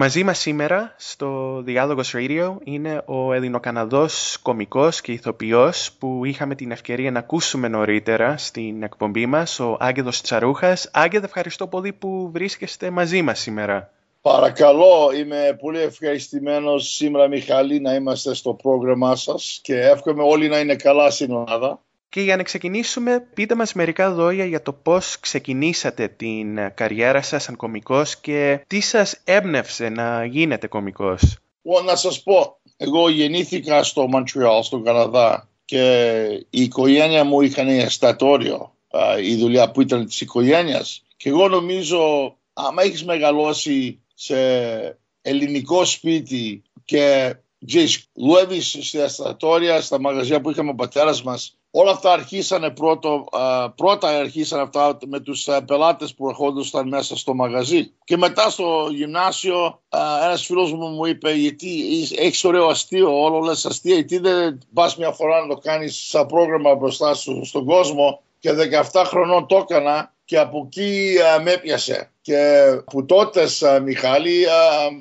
Μαζί μας σήμερα στο Διάλογος Radio είναι ο Ελληνοκαναδός κομικός και ηθοποιός που είχαμε την ευκαιρία να ακούσουμε νωρίτερα στην εκπομπή μας, ο Άγγελος Τσαρούχας. Άγγελ, ευχαριστώ πολύ που βρίσκεστε μαζί μας σήμερα. Παρακαλώ, είμαι πολύ ευχαριστημένος σήμερα Μιχαλή να είμαστε στο πρόγραμμά σας και εύχομαι όλοι να είναι καλά στην Ελλάδα. Και για να ξεκινήσουμε, πείτε μας μερικά λόγια για το πώς ξεκινήσατε την καριέρα σας σαν κομικός και τι σας έμπνευσε να γίνετε κομικός. Well, να σας πω, εγώ γεννήθηκα στο Μοντρεάλ, στο Καναδά και η οικογένεια μου είχαν εστατόριο, η δουλειά που ήταν της οικογένειας και εγώ νομίζω άμα έχεις μεγαλώσει σε ελληνικό σπίτι και δουλεύεις στα εστατόρια, στα μαγαζιά που είχαμε ο πατέρας μας Όλα αυτά αρχίσανε πρώτο, πρώτα αρχίσανε αυτά με τους πελάτες που ερχόντουσαν μέσα στο μαγαζί. Και μετά στο γυμνάσιο ένας φίλος μου μου είπε γιατί έχεις ωραίο αστείο, όλο λες αστεία, γιατί δεν πας μια φορά να το κάνεις σαν πρόγραμμα μπροστά σου στον κόσμο και 17 χρονών το έκανα και από εκεί με έπιασε. Και που τότε, Μιχάλη,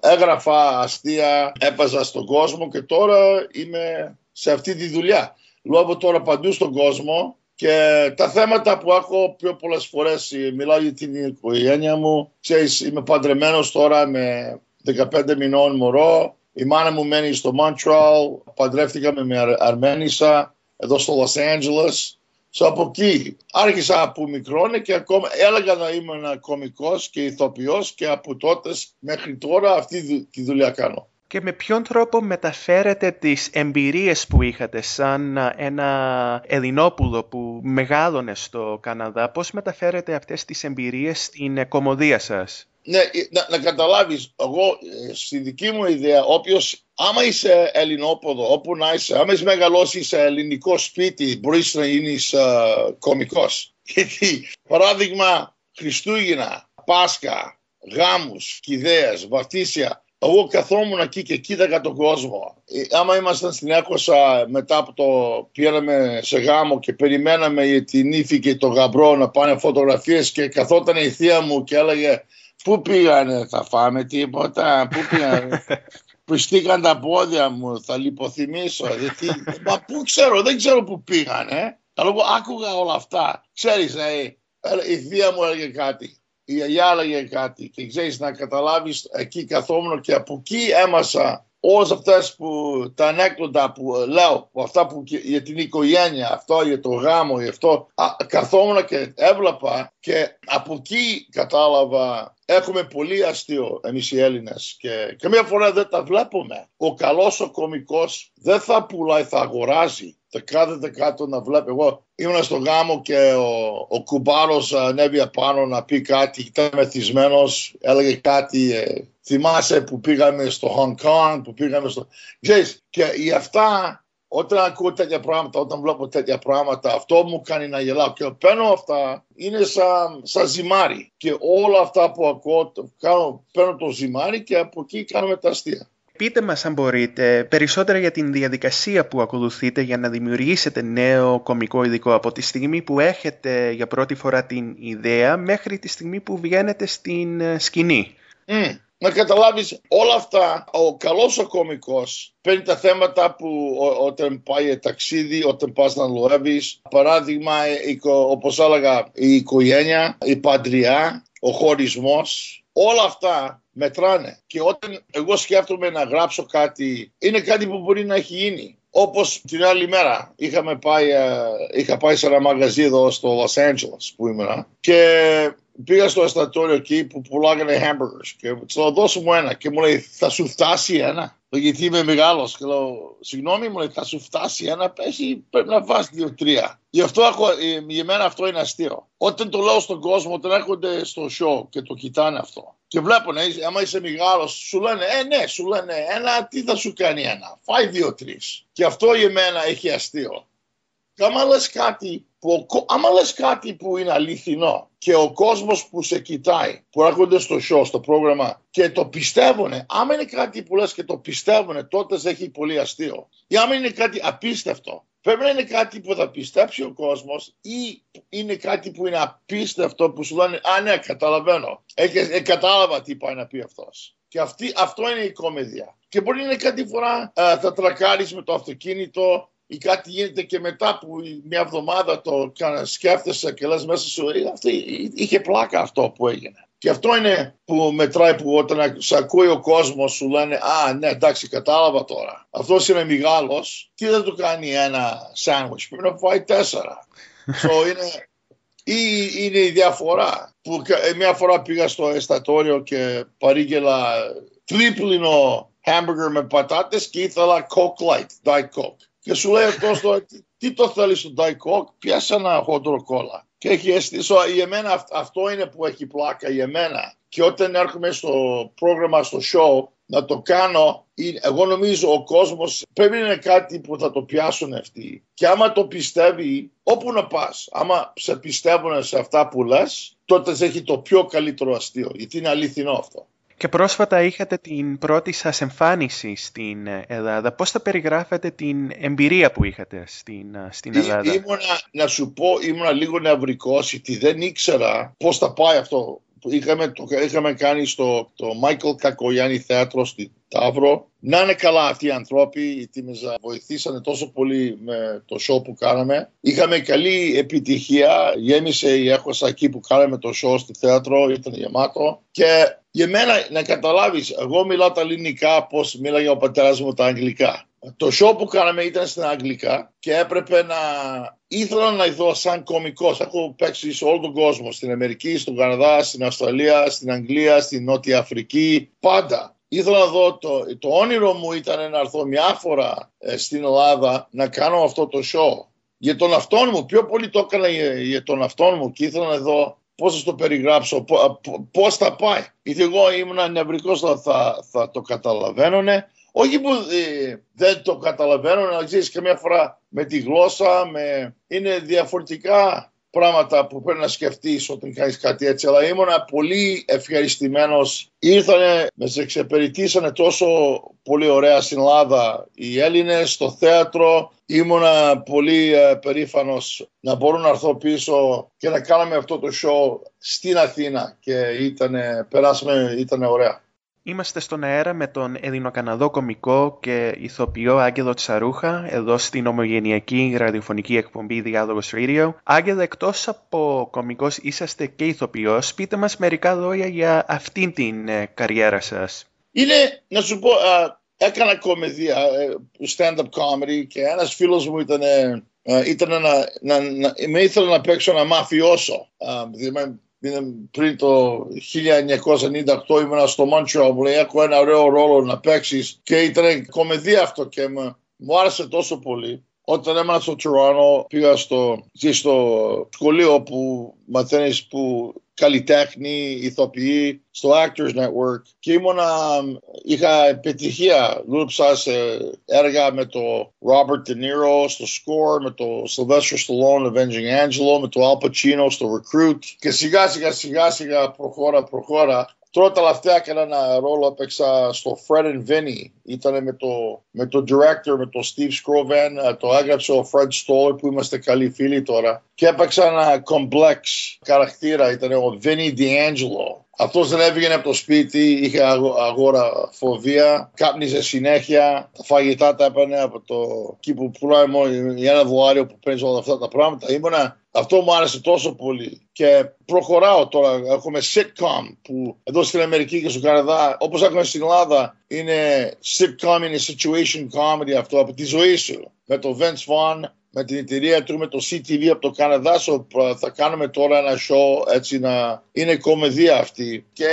έγραφα αστεία, έπαζα στον κόσμο και τώρα είμαι σε αυτή τη δουλειά λόγω τώρα παντού στον κόσμο και τα θέματα που έχω πιο πολλές φορές μιλάω για την οικογένεια μου. Ξέρεις, είμαι παντρεμένος τώρα με 15 μηνών μωρό. Η μάνα μου μένει στο Μόντραλ. Παντρεύτηκα με Αρμένισσα εδώ στο Λος Άντζελες. So, από εκεί άρχισα από μικρό και ακόμα έλεγα να είμαι ένα κωμικός και ηθοποιός και από τότε μέχρι τώρα αυτή τη δουλειά κάνω και με ποιον τρόπο μεταφέρετε τις εμπειρίες που είχατε σαν ένα Ελληνόπουλο που μεγάλωνε στο Καναδά. Πώς μεταφέρετε αυτές τις εμπειρίες στην κομμωδία σας; Ναι, να, να καταλάβεις, εγώ ε, στη δική μου ιδέα, όποιος, άμα είσαι Ελληνόπουλο, όπου να είσαι, άμα είσαι μεγαλώσει σε ελληνικό σπίτι, μπορείς να γίνεις uh, κομικός. Γιατί, παράδειγμα, Χριστούγεννα, Πάσχα, γάμους, κηδείες, βαφτίσια, εγώ καθόμουν εκεί και κοίταγα τον κόσμο. Ε, άμα ήμασταν στην Έκοσα μετά από το πήραμε σε γάμο και περιμέναμε για την ύφη και το γαμπρό να πάνε φωτογραφίες και καθόταν η θεία μου και έλεγε Πού πήγανε, θα φάμε τίποτα, πού πήγανε. Πριστήκαν τα πόδια μου, θα λιποθυμίσω. Γιατί, μα πού ξέρω, δεν ξέρω πού πήγανε. Αλλά εγώ άκουγα όλα αυτά. Ξέρεις, ε, η θεία μου έλεγε κάτι η γιαγιά έλεγε κάτι και ξέρεις να καταλάβεις εκεί καθόμουν και από εκεί έμασα όλες αυτές που τα ανέκδοτα που λέω, που αυτά που για την οικογένεια, αυτό για το γάμο, για αυτό, καθόμουν και έβλεπα και από εκεί κατάλαβα έχουμε πολύ αστείο εμείς οι Έλληνες και καμία φορά δεν τα βλέπουμε. Ο καλός ο κομικός δεν θα πουλάει, θα αγοράζει. Θα κάθεται κάτω να βλέπει. Εγώ ήμουν στο γάμο και ο, ο κουμπάρος ανέβει απάνω να πει κάτι, ήταν μεθυσμένος, έλεγε κάτι, ε, θυμάσαι που πήγαμε στο Hong Kong, που πήγαμε στο... Ξέρεις, και για αυτά όταν ακούω τέτοια πράγματα, όταν βλέπω τέτοια πράγματα, αυτό μου κάνει να γελάω. Και παίρνω αυτά, είναι σαν, σαν ζυμάρι. Και όλα αυτά που ακούω, κάνω, παίρνω το ζυμάρι και από εκεί κάνουμε τα αστεία. Πείτε μας αν μπορείτε περισσότερα για την διαδικασία που ακολουθείτε για να δημιουργήσετε νέο κομικό υλικό από τη στιγμή που έχετε για πρώτη φορά την ιδέα μέχρι τη στιγμή που βγαίνετε στην ε, σκηνή. Mm να καταλάβεις όλα αυτά, ο καλός ο κομικός παίρνει τα θέματα που όταν πάει ταξίδι, όταν πας να δουλεύεις, παράδειγμα όπως έλεγα η οικογένεια, η παντριά, ο χωρισμός, όλα αυτά μετράνε και όταν εγώ σκέφτομαι να γράψω κάτι, είναι κάτι που μπορεί να έχει γίνει. Όπως την άλλη μέρα είχαμε πάει, ε, είχα πάει σε ένα μαγαζί εδώ στο Los Angeles που ήμουν και πήγα στο εστιατόριο εκεί που πουλάγανε hamburgers και του δώσω μου ένα και μου λέει θα σου φτάσει ένα. Γιατί είμαι μεγάλος και λέω, συγγνώμη μου λέει, θα σου φτάσει ένα, πέσει, πρέπει να βάζεις δύο-τρία. Γι' αυτό έχω, ε, για μένα αυτό είναι αστείο. Όταν το λέω στον κόσμο, όταν έρχονται στο show και το κοιτάνε αυτό. Και βλέπουν, ε, άμα είσαι μεγάλος, σου λένε, Ε, ναι, σου λένε ένα, τι θα σου κάνει ένα. Φάει δύο-τρεις. Και αυτό για μένα έχει αστείο. Και άμα λες κάτι, που, άμα λες κάτι που είναι αληθινό και ο κόσμος που σε κοιτάει, που έρχονται στο show, στο πρόγραμμα και το πιστεύουν, άμα είναι κάτι που λες και το πιστεύουν, τότε έχει πολύ αστείο. Ή άμα είναι κάτι απίστευτο, Πρέπει να είναι κάτι που θα πιστέψει ο κόσμος ή είναι κάτι που είναι απίστευτο που σου λένε Α, ναι, καταλαβαίνω. Ε, ε, κατάλαβα τι πάει να πει αυτός. Και αυτή, αυτό είναι η κομμεδία. Και μπορεί να είναι κάτι φορά α, θα τρακάρεις με το αυτοκίνητο ή κάτι γίνεται και μετά που μια εβδομάδα το σκέφτεσαι και λες μέσα σου «Ε, αυτή, είχε πλάκα αυτό που έγινε. Και αυτό είναι που μετράει που όταν σε ακούει ο κόσμος σου λένε Α, ναι, εντάξει, κατάλαβα τώρα. Αυτός είναι μεγάλος. Τι δεν του κάνει ένα σάντουιτς, πρέπει να φάει τέσσερα. so είναι, ή είναι η διαφορά. Που μια φορά πήγα στο εστατόριο και παρήγγελα τρίπλινο hamburger με πατάτες και ήθελα Coke Light, Diet Coke. Και σου λέει αυτό, τι το θέλεις στο Diet Coke, πιάσε ένα χοντρό κόλλα. Και έχει αισθήσει, για μένα αυτό είναι που έχει πλάκα για μένα. Και όταν έρχομαι στο πρόγραμμα, στο show, να το κάνω, εγώ νομίζω ο κόσμος πρέπει να είναι κάτι που θα το πιάσουν αυτοί. Και άμα το πιστεύει, όπου να πας, άμα σε πιστεύουν σε αυτά που λες, τότε έχει το πιο καλύτερο αστείο, γιατί είναι αληθινό αυτό. Και πρόσφατα είχατε την πρώτη σας εμφάνιση στην Ελλάδα. Πώς θα περιγράφετε την εμπειρία που είχατε στην, στην Ελλάδα; Ήμουνα, να σου πω, ήμουνα λίγο νευρικός γιατί δεν ήξερα πώς θα πάει αυτό. Είχαμε, το είχαμε κάνει στο το Michael Κακογιάννη Θέατρο στη Ταύρο. Να είναι καλά αυτοί οι άνθρωποι, γιατί με βοηθήσανε τόσο πολύ με το show που κάναμε. Είχαμε καλή επιτυχία. Γέμισε η έχωσα εκεί που κάναμε το show στη θέατρο, ήταν γεμάτο. Και για μένα να καταλάβεις, εγώ μιλάω τα ελληνικά πώς μίλαγε ο πατέρας μου τα αγγλικά. Το show που κάναμε ήταν στην αγγλικά και έπρεπε να... Ήθελα να δω σαν κωμικός. Έχω παίξει σε όλο τον κόσμο. Στην Αμερική, στον Καναδά, στην Αυστραλία, στην Αγγλία, στην Νότια Αφρική. Πάντα. Ήθελα να δω, το, το όνειρο μου ήταν να έρθω μια φορά ε, στην Ελλάδα να κάνω αυτό το show. Για τον αυτόν μου, πιο πολύ το έκανα για, για τον αυτόν μου και ήθελα να δω πώς θα το περιγράψω, πώς θα πάει. Γιατί εγώ ήμουν νευρικός, θα, θα, θα το καταλαβαίνουν. Όχι που ε, δεν το καταλαβαίνουν, αλλά ξέρεις καμιά φορά με τη γλώσσα, με... είναι διαφορετικά πράγματα που πρέπει να σκεφτείς όταν κάνεις κάτι έτσι. Αλλά ήμουν πολύ ευχαριστημένος. Ήρθανε, με σε εξεπεριτήσανε τόσο πολύ ωραία στην Ελλάδα οι Έλληνες στο θέατρο. Ήμουν πολύ ε, περήφανος να μπορώ να έρθω πίσω και να κάνουμε αυτό το show στην Αθήνα και ήταν, περάσαμε, ήταν ωραία. Είμαστε στον αέρα με τον Ελληνοκαναδό κομικό και ηθοποιό Άγγελο Τσαρούχα εδώ στην ομογενειακή ραδιοφωνική εκπομπή Διάλογος Radio. Άγγελο, εκτός από κομικός είσαστε και ηθοποιός. Πείτε μας μερικά λόγια για αυτήν την ε, καριέρα σας. Είναι, να σου πω, έκανα κομμεδία, ε, stand-up comedy και ένας φίλος μου ήταν, ήταν να, να, να, με ήθελε να παίξω ένα μαφιόσο. Δηλαδή, πριν το 1998 ήμουν στο Montreal που λέει έχω ένα ωραίο ρόλο να παίξεις και ήταν κομμεδία αυτό και μου άρεσε τόσο πολύ. Όταν έμενα στο Toronto πήγα στο, στο σχολείο που μαθαίνεις που καλλιτέχνη, ηθοποιή στο Actors Network και ήμουνα, είχα επιτυχία. Δούλεψα σε έργα με το Robert De Niro στο Score, με το Sylvester Stallone, Avenging Angelo, με το Al Pacino στο Recruit και σιγά σιγά σιγά σιγά προχώρα προχώρα Τώρα τελευταία έκανα ένα ρόλο, έπαιξα στο Fred and Vinny. Ήταν με το, με το director, με το Steve Scroven. Ε, το έγραψε ο Fred Stoller που είμαστε καλοί φίλοι τώρα. Και έπαιξα ένα complex χαρακτήρα, ήταν ο Vinny D'Angelo. Αυτός δεν έβγαινε από το σπίτι, είχε αγόρα φοβία, κάπνιζε συνέχεια. Τα φαγητά τα έπαιρνε από το εκεί που πουλάει μόνο για ένα δωάριο που παίζει όλα αυτά τα πράγματα. Ήμουνα αυτό μου άρεσε τόσο πολύ. Και προχωράω τώρα. Έχουμε sitcom που εδώ στην Αμερική και στο Καναδά, όπως έχουμε στην Ελλάδα, είναι sitcom, είναι situation comedy αυτό από τη ζωή σου. Με το Vince Vaughn, με την εταιρεία του, με το CTV από το Καναδά, θα κάνουμε τώρα ένα show έτσι να είναι κομμεδία αυτή. Και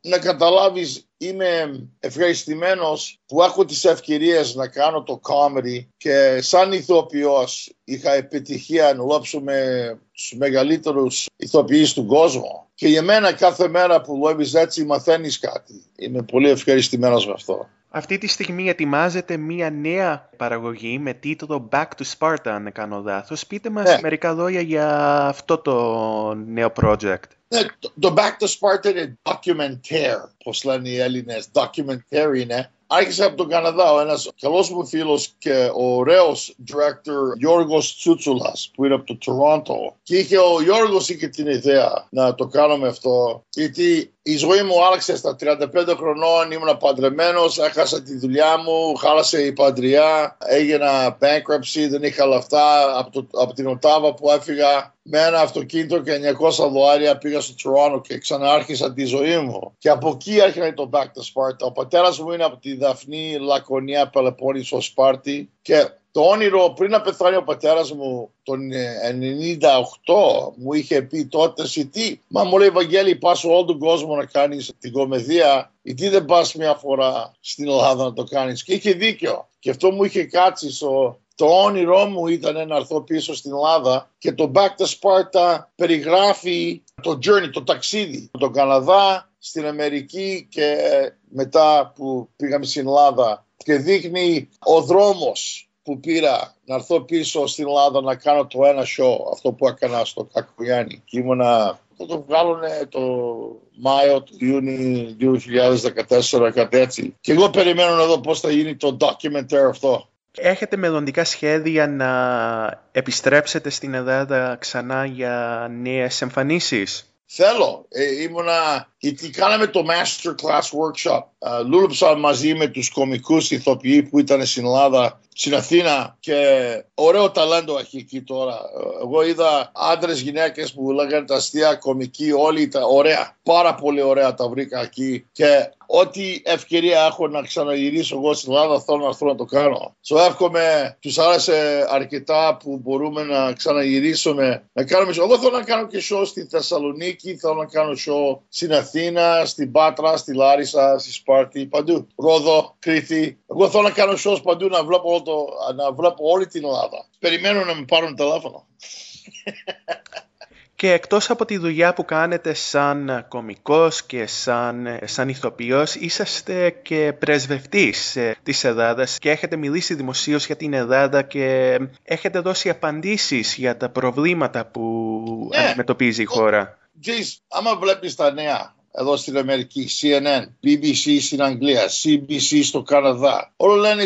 να καταλάβεις είμαι ευχαριστημένος που έχω τις ευκαιρίες να κάνω το comedy και σαν ηθοποιός είχα επιτυχία να λόψω με τους μεγαλύτερους ηθοποιείς του κόσμου. Και για μένα κάθε μέρα που δουλεύεις έτσι μαθαίνεις κάτι. Είμαι πολύ ευχαριστημένος με αυτό. Αυτή τη στιγμή ετοιμάζεται μία νέα παραγωγή με τίτλο Back to Sparta, αν κάνω λάθος. Πείτε μας ναι. μερικά λόγια για αυτό το νέο project. Ναι, το Back to Sparta είναι documentary, πώς λένε οι Έλληνες. Documentary είναι άρχισε από τον Καναδά ο ένας καλός μου φίλος και ο ωραίος director Γιώργος Τσούτσουλας που είναι από το Toronto και είχε ο Γιώργος είχε την ιδέα να το κάνουμε αυτό γιατί η ζωή μου άλλαξε στα 35 χρονών, ήμουν παντρεμένος, έχασα τη δουλειά μου, χάλασε η παντριά, έγινα bankruptcy, δεν είχα λεφτά από, το, από την Οτάβα που έφυγα με ένα αυτοκίνητο και 900 δολάρια πήγα στο Τουρόνο και ξανάρχισα τη ζωή μου. Και από εκεί έρχεται το Back to Sparta. Ο πατέρας μου είναι από τη Δαφνή Λακωνία Πελεπόννησος Σπάρτη και το όνειρο πριν να πεθάνει ο πατέρας μου τον 98 μου είχε πει τότε εσύ τι, μα μου λέει Βαγγέλη πας όλο τον κόσμο να κάνεις την κομμεδία. Ή τι δεν πας μια φορά στην Ελλάδα να το κάνεις και είχε δίκιο. Και αυτό μου είχε κάτσει στο, το όνειρό μου ήταν να έρθω πίσω στην Ελλάδα και το Back to Sparta περιγράφει το journey, το ταξίδι, τον Καναδά, στην Αμερική και μετά που πήγαμε στην Ελλάδα και δείχνει ο δρόμος που πήρα να έρθω πίσω στην Ελλάδα να κάνω το ένα show, αυτό που έκανα στο Κακουγιάννη. Και ήμουνα, θα το βγάλουν το Μάιο του Ιούνιου 2014, κάτι έτσι. Και εγώ περιμένω να δω πώς θα γίνει το documentary αυτό. Έχετε μελλοντικά σχέδια να επιστρέψετε στην Ελλάδα ξανά για νέες εμφανίσεις; Θέλω. Ε, ήμουνα, γιατί κάναμε το Masterclass Workshop. Ε, λούλεψα μαζί με τους κομικούς ηθοποιοί που ήταν στην Ελλάδα στην Αθήνα και ωραίο ταλέντο έχει εκεί τώρα. Εγώ είδα άντρες, γυναίκες που λέγανε τα αστεία, κομικοί, όλοι τα ωραία. Πάρα πολύ ωραία τα βρήκα εκεί και ό,τι ευκαιρία έχω να ξαναγυρίσω εγώ στην Ελλάδα θέλω να έρθω να το κάνω. Σου εύχομαι, τους άρεσε αρκετά που μπορούμε να ξαναγυρίσουμε, να κάνουμε Εγώ θέλω να κάνω και show στη Θεσσαλονίκη, θέλω να κάνω show στην Αθήνα, στην Πάτρα, στη Λάρισα, στη Σπάρτη, παντού. Ρόδο, Κρήτη. Εγώ θέλω να κάνω shows παντού να βλέπω το, να βλέπω όλη την Ελλάδα. Περιμένω να με πάρουν τηλέφωνο. Και εκτός από τη δουλειά που κάνετε σαν κομικός και σαν, σαν ηθοποιός, είσαστε και πρεσβευτής ε, της Ελλάδας και έχετε μιλήσει δημοσίως για την Ελλάδα και έχετε δώσει απαντήσεις για τα προβλήματα που ναι. αντιμετωπίζει η χώρα. Τζις, άμα βλέπεις τα νέα εδώ στην Αμερική, CNN, BBC στην Αγγλία, CBC στο Καναδά. Όλο λένε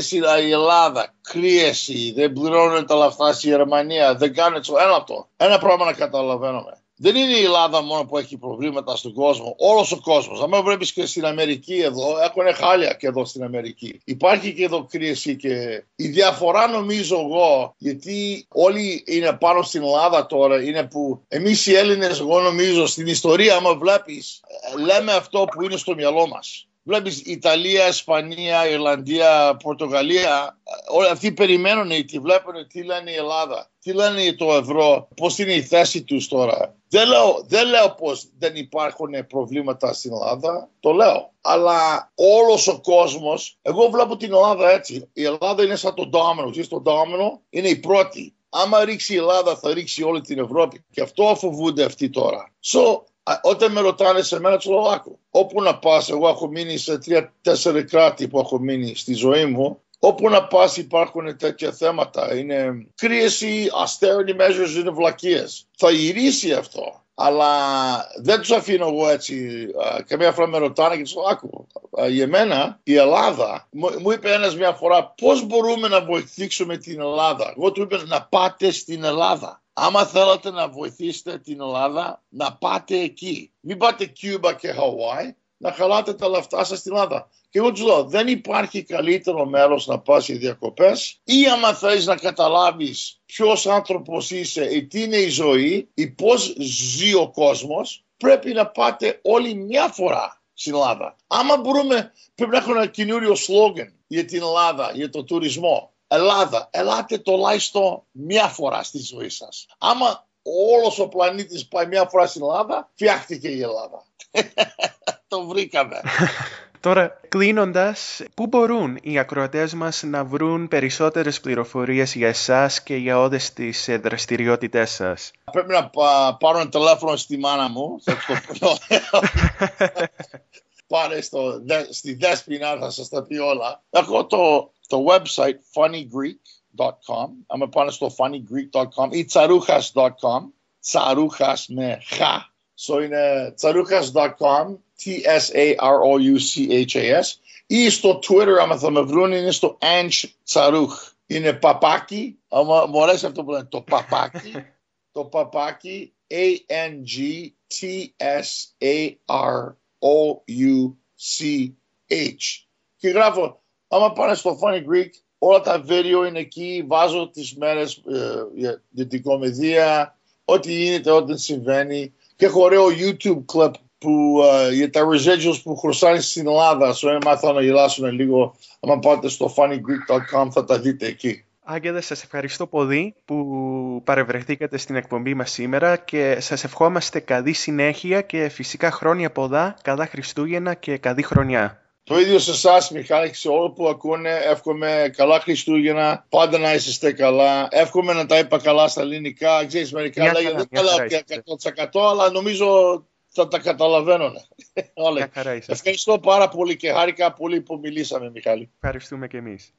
η Ελλάδα, κρίεση, δεν πληρώνουν τα λαφτά στη Γερμανία, δεν κάνουν το ένα αυτό. Ένα πράγμα να καταλαβαίνουμε. Δεν είναι η Ελλάδα μόνο που έχει προβλήματα στον κόσμο. Όλος ο κόσμος. Αν βλέπεις και στην Αμερική εδώ, έχουν χάλια και εδώ στην Αμερική. Υπάρχει και εδώ κρίση και η διαφορά νομίζω εγώ, γιατί όλοι είναι πάνω στην Ελλάδα τώρα, είναι που εμείς οι Έλληνες, εγώ νομίζω στην ιστορία, άμα βλέπεις, λέμε αυτό που είναι στο μυαλό μας. Βλέπεις Ιταλία, Ισπανία, Ιρλανδία, Πορτογαλία, όλοι αυτοί περιμένουν τι βλέπουν τι λένε η Ελλάδα, τι λένε το ευρώ, πώς είναι η θέση τους τώρα. Δεν λέω, δεν λέω πως δεν υπάρχουν προβλήματα στην Ελλάδα, το λέω. Αλλά όλος ο κόσμος, εγώ βλέπω την Ελλάδα έτσι. Η Ελλάδα είναι σαν το ντόμινο, ξέρεις το ντόμινο είναι η πρώτη. Άμα ρίξει η Ελλάδα θα ρίξει όλη την Ευρώπη. Και αυτό φοβούνται αυτοί τώρα. So, όταν με ρωτάνε σε μένα, τους λέω: Όπου να πας, εγώ έχω μείνει σε τρία-τέσσερα κράτη που έχω μείνει στη ζωή μου. Όπου να πας υπάρχουν τέτοια θέματα. Είναι κρίση, austerity measures, είναι βλακίες. Θα γυρίσει αυτό. Αλλά δεν τους αφήνω εγώ έτσι. Καμία φορά με ρωτάνε και τους λέω: Άκου, για μένα η Ελλάδα, μου είπε ένας μια φορά, πώς μπορούμε να βοηθήσουμε την Ελλάδα; Εγώ του είπα να πάτε στην Ελλάδα. Άμα θέλετε να βοηθήσετε την Ελλάδα, να πάτε εκεί. Μην πάτε Cuba και Χαουάι, να χαλάτε τα λεφτά σας στην Ελλάδα. Και εγώ τους λέω, δεν υπάρχει καλύτερο μέρος να πας για διακοπές, ή άμα θέλεις να καταλάβεις ποιος άνθρωπος είσαι ή τι είναι η ζωή ή πώς ζει ο κόσμος, πρέπει να πάτε όλοι μια φορά στην Ελλάδα. Άμα μπορούμε, πρέπει να έχουμε ένα καινούριο σλόγκαν για την Ελλάδα, για τον τουρισμό. Ελλάδα, ελάτε τουλάχιστον μία φορά στη ζωή σας. Άμα όλος ο πλανήτης πάει μία φορά στην Ελλάδα, φτιάχτηκε η Ελλάδα. Το βρήκαμε. Τώρα, κλείνοντας, πού μπορούν οι ακροατές μας να βρουν περισσότερες πληροφορίες για εσάς και για όλες τις ε, δραστηριότητές σας; Πρέπει να πάρω ένα τηλέφωνο στη μάνα μου. Θα το Πάρε στο, στη Δέσποινα, θα σας τα πει όλα. Έχω το στο website funnygreek.com. Άμα πάνω στο funnygreek.com ή τσαρούχα.com. Τσαρούχα με χ. So είναι τσαρούχα.com. T-S-A-R-O-U-C-H-A-S. Ή στο Twitter, άμα το με βρουν, είναι στο Ange Tsaruch. Είναι παπάκι. Άμα μου αρέσει αυτό που λένε. Το παπάκι. το παπάκι. A-N-G-T-S-A-R-O-U-C-H. Και γράφω άμα πάνε στο Funny Greek, όλα τα βίντεο είναι εκεί, βάζω τις μέρες ε, για, για την κομμεδία, ό,τι γίνεται, ό,τι συμβαίνει. Και έχω ωραίο YouTube clip που, uh, για τα residuals που χρωστάνε στην Ελλάδα. So, μάθω να γελάσουν λίγο. Αν πάτε στο funnygreek.com θα τα δείτε εκεί. Άγγελε, σας ευχαριστώ πολύ που παρευρεθήκατε στην εκπομπή μας σήμερα και σας ευχόμαστε καλή συνέχεια και φυσικά χρόνια πολλά, καλά Χριστούγεννα και καλή χρονιά. Το ίδιο σε εσάς, Μιχάλη, σε όλου που ακούνε. Εύχομαι καλά Χριστούγεννα. Πάντα να είσαστε καλά. Εύχομαι να τα είπα καλά στα ελληνικά. Ξέρεις, μερικά λέγεται δεν καλά και 100% αλλά νομίζω θα τα καταλαβαίνω. Ευχαριστώ πάρα πολύ και χάρηκα πολύ που μιλήσαμε, Μιχάλη. Ευχαριστούμε και εμείς.